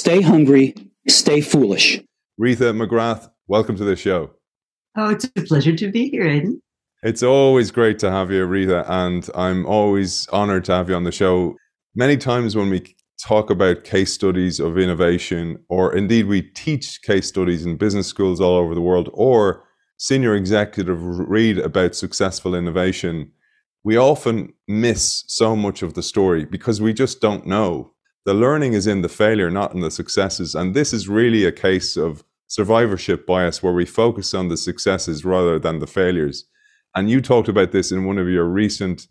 stay hungry, stay foolish. Rita McGrath, welcome to the show. Oh, it's a pleasure to be here, Aidan. It's always great to have you, Rita, and I'm always honored to have you on the show. Many times when we talk about case studies of innovation, or indeed we teach case studies in business schools all over the world, or senior executive read about successful innovation, we often miss so much of the story because we just don't know. The learning is in the failure, not in the successes. And this is really a case of survivorship bias where we focus on the successes rather than the failures. And you talked about this in one of your recent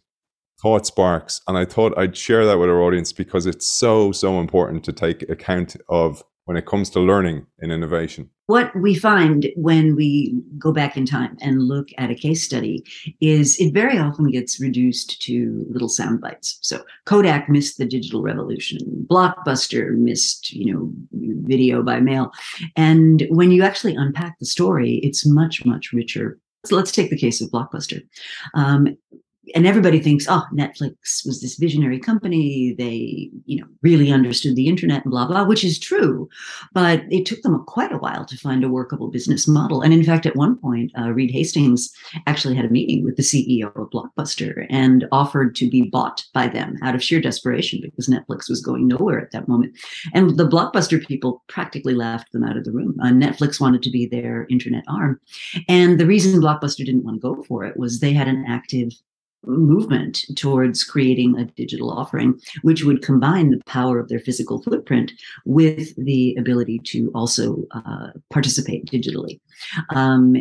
thought sparks. And I thought I'd share that with our audience because it's so, so important to take account of when it comes to learning and innovation? What we find when we go back in time and look at a case study is it very often gets reduced to little sound bites. So Kodak missed the digital revolution, Blockbuster missed, you know, video by mail. And when you actually unpack the story, it's much, much richer so let's take the case of Blockbuster. Um, and everybody thinks, oh, Netflix was this visionary company. They, you know, really understood the internet and blah blah, which is true. But it took them quite a while to find a workable business model. And in fact, at one point, uh, Reed Hastings actually had a meeting with the CEO of Blockbuster and offered to be bought by them out of sheer desperation because Netflix was going nowhere at that moment. And the Blockbuster people practically laughed them out of the room. Uh, Netflix wanted to be their internet arm, and the reason Blockbuster didn't want to go for it was they had an active movement towards creating a digital offering, which would combine the power of their physical footprint with the ability to also uh, participate digitally. Um,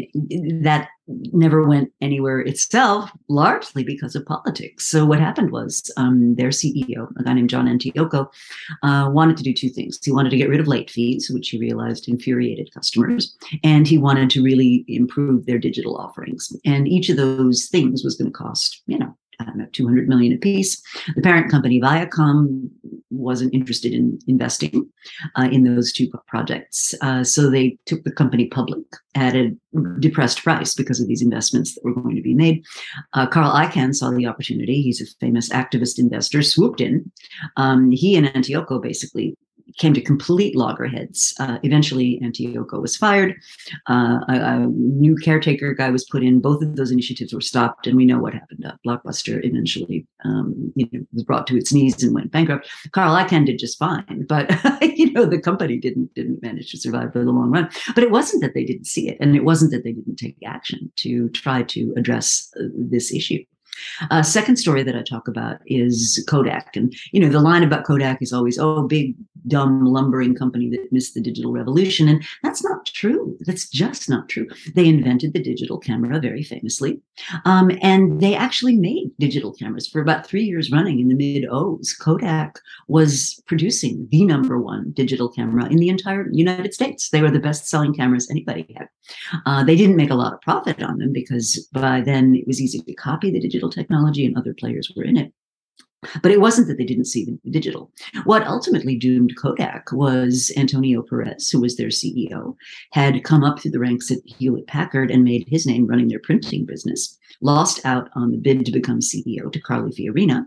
that never went anywhere itself, largely because of politics. So what happened was um, their CEO, a guy named John Antioco, uh, wanted to do two things. He wanted to get rid of late fees, which he realized infuriated customers, and he wanted to really improve their digital offerings. And each of those things was going to cost, you know, I don't know, 200 million apiece. The parent company Viacom wasn't interested in investing uh, in those two projects. Uh, so they took the company public at a depressed price because of these investments that were going to be made. Uh, Carl Icahn saw the opportunity. He's a famous activist investor, swooped in. Um, he and Antioco basically came to complete loggerheads. Uh, eventually, Antioco was fired. Uh, a, a, new caretaker guy was put in. Both of those initiatives were stopped, and we know what happened. Uh, Blockbuster eventually um, you know, was brought to its knees and went bankrupt. Carl Icahn did just fine, but you know the company didn't didn't manage to survive for the long run. But it wasn't that they didn't see it, and it wasn't that they didn't take action to try to address uh, this issue. Uh, second story that I talk about is Kodak. And, you know, the line about Kodak is always, oh, big, dumb, lumbering company that missed the digital revolution. And that's not true. That's just not true. They invented the digital camera very famously. Um, and they actually made digital cameras for about three years running in the mid O's. Kodak was producing the number one digital camera in the entire United States. They were the best selling cameras anybody had. Uh, they didn't make a lot of profit on them because by then it was easy to copy the digital technology and other players were in it. But it wasn't that they didn't see the digital. What ultimately doomed Kodak was Antonio Perez, who was their CEO, had come up through the ranks at Hewlett Packard and made his name running their printing business, lost out on the bid to become CEO to Carly Fiorina,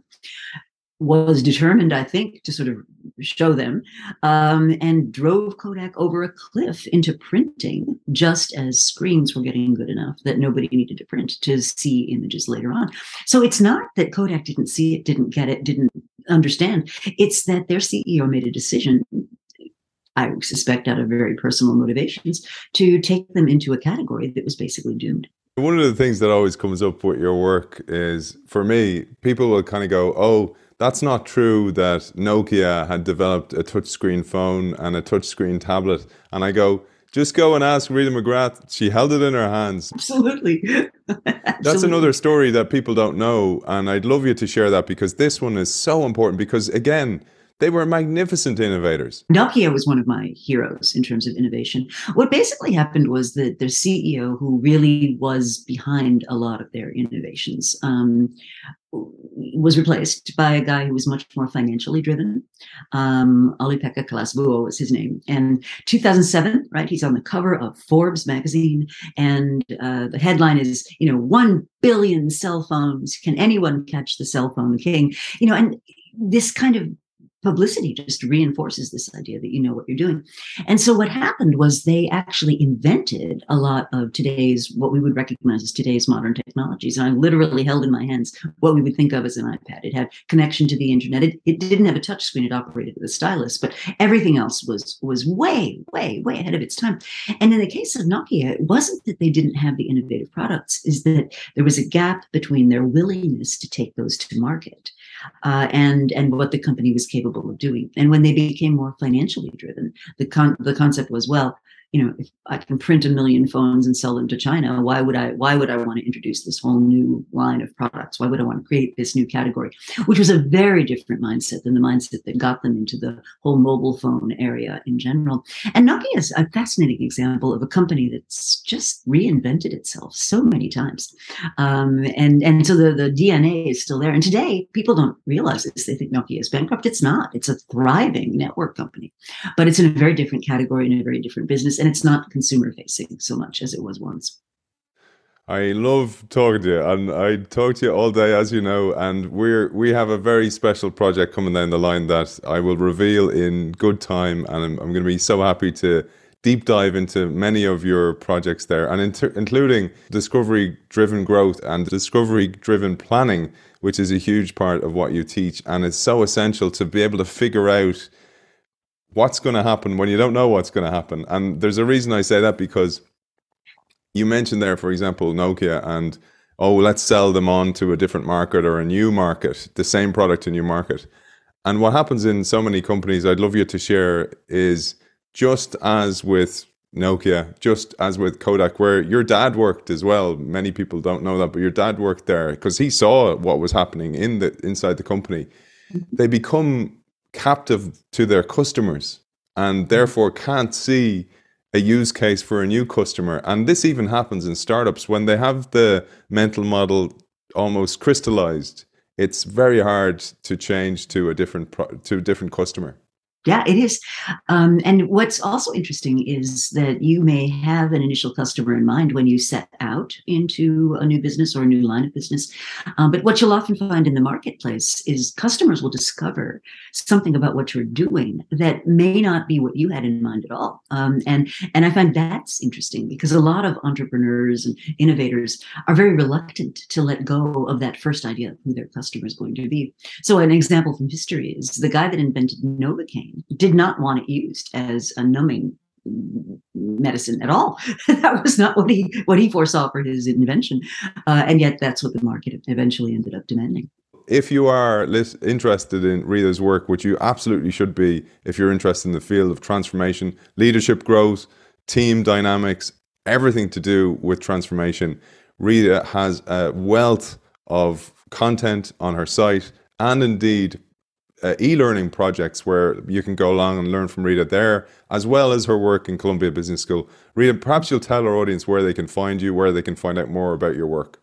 was determined, I think, to sort of show them, um, and drove Kodak over a cliff into printing just as screens were getting good enough that nobody needed to print to see images later on. So it's not that Kodak didn't see it, didn't get it, didn't understand. It's that their CEO made a decision. I suspect out of very personal motivations to take them into a category that was basically doomed. One of the things that always comes up with your work is for me, people will kind of go, oh, that's not true that Nokia had developed a touchscreen phone and a touchscreen tablet. And I go, just go and ask Rita McGrath. She held it in her hands. Absolutely. That's another story that people don't know. And I'd love you to share that because this one is so important. Because again, they were magnificent innovators. Nokia was one of my heroes in terms of innovation. What basically happened was that their CEO, who really was behind a lot of their innovations, um, was replaced by a guy who was much more financially driven. Um, Olli-Pekka Kallasvuo was his name. And 2007, right? He's on the cover of Forbes magazine, and uh, the headline is, you know, one billion cell phones. Can anyone catch the cell phone king? You know, and this kind of publicity just reinforces this idea that you know what you're doing. And so what happened was they actually invented a lot of today's what we would recognize as today's modern technologies. And I literally held in my hands what we would think of as an iPad. It had connection to the internet. It, it didn't have a touch screen. It operated with a stylus, but everything else was was way, way, way ahead of its time. And in the case of Nokia, it wasn't that they didn't have the innovative products, is that there was a gap between their willingness to take those to market uh, and and what the company was capable of doing. And when they became more financially driven, the con- the concept was well, you know, if I can print a million phones and sell them to China, why would I why would I want to introduce this whole new line of products? Why would I want to create this new category? Which was a very different mindset than the mindset that got them into the whole mobile phone area in general. And Nokia is a fascinating example of a company that's just reinvented itself so many times. Um, and and so the, the DNA is still there. And today people don't realize this. They think Nokia is bankrupt. It's not. It's a thriving network company, but it's in a very different category in a very different business and it's not consumer facing so much as it was once. I love talking to you, and I talk to you all day, as you know. And we're we have a very special project coming down the line that I will reveal in good time, and I'm, I'm going to be so happy to deep dive into many of your projects there, and inter- including discovery driven growth and discovery driven planning, which is a huge part of what you teach, and it's so essential to be able to figure out what's going to happen when you don't know what's going to happen. And there's a reason I say that because you mentioned there, for example, Nokia and oh, let's sell them on to a different market or a new market, the same product to new market. And what happens in so many companies, I'd love you to share, is just as with Nokia, just as with Kodak, where your dad worked as well. Many people don't know that, but your dad worked there because he saw what was happening in the inside the company. Mm-hmm. They become captive to their customers and hmm. therefore can't see a use case for a new customer. And this even happens in startups when they have the mental model almost crystallized. It's very hard to change to a different pro- to a different customer. Yeah, it is. Um, and what's also interesting is that you may have an initial customer in mind when you set out into a new business or a new line of business. Um, but what you'll often find in the marketplace is customers will discover something about what you're doing that may not be what you had in mind at all. Um, and and I find that's interesting because a lot of entrepreneurs and innovators are very reluctant to let go of that first idea of who their customer is going to be. So an example from history is the guy that invented Novocaine did not want it used as a numbing medicine at all. that was not what he what he foresaw for his invention, uh, and yet that's what the market eventually ended up demanding. If you are interested in Rita's work, which you absolutely should be, if you're interested in the field of transformation, leadership growth, team dynamics, everything to do with transformation, Rita has a wealth of content on her site and indeed uh, e-learning projects where you can go along and learn from Rita there, as well as her work in Columbia Business School. Rita, perhaps you'll tell our audience where they can find you, where they can find out more about your work.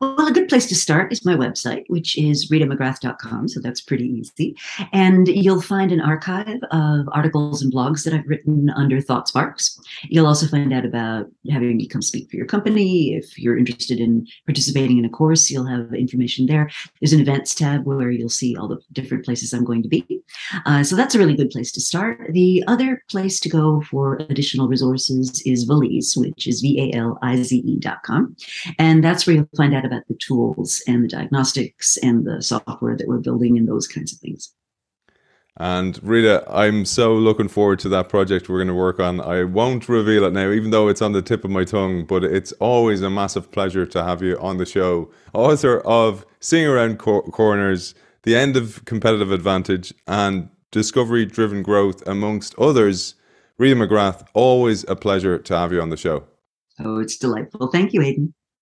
Well, a good place to start is my website, which is ritamcgrath.com. So that's pretty easy. And you'll find an archive of articles and blogs that I've written under Thought Sparks. You'll also find out about having me come speak for your company. If you're interested in participating in a course, you'll have information there. There's an events tab where you'll see all the different places I'm going to be. Uh, so that's a really good place to start. The other place to go for additional resources is Valize, which is V A L I Z E.com. And that's where you'll find out about the tools and the diagnostics and the software that we're building and those kinds of things. And Rita, I'm so looking forward to that project we're going to work on. I won't reveal it now, even though it's on the tip of my tongue, but it's always a massive pleasure to have you on the show. Author of Seeing Around Cor- Corners, The End of Competitive Advantage, and Discovery Driven Growth, amongst others. Rita McGrath, always a pleasure to have you on the show. Oh, it's delightful. Thank you, Aidan.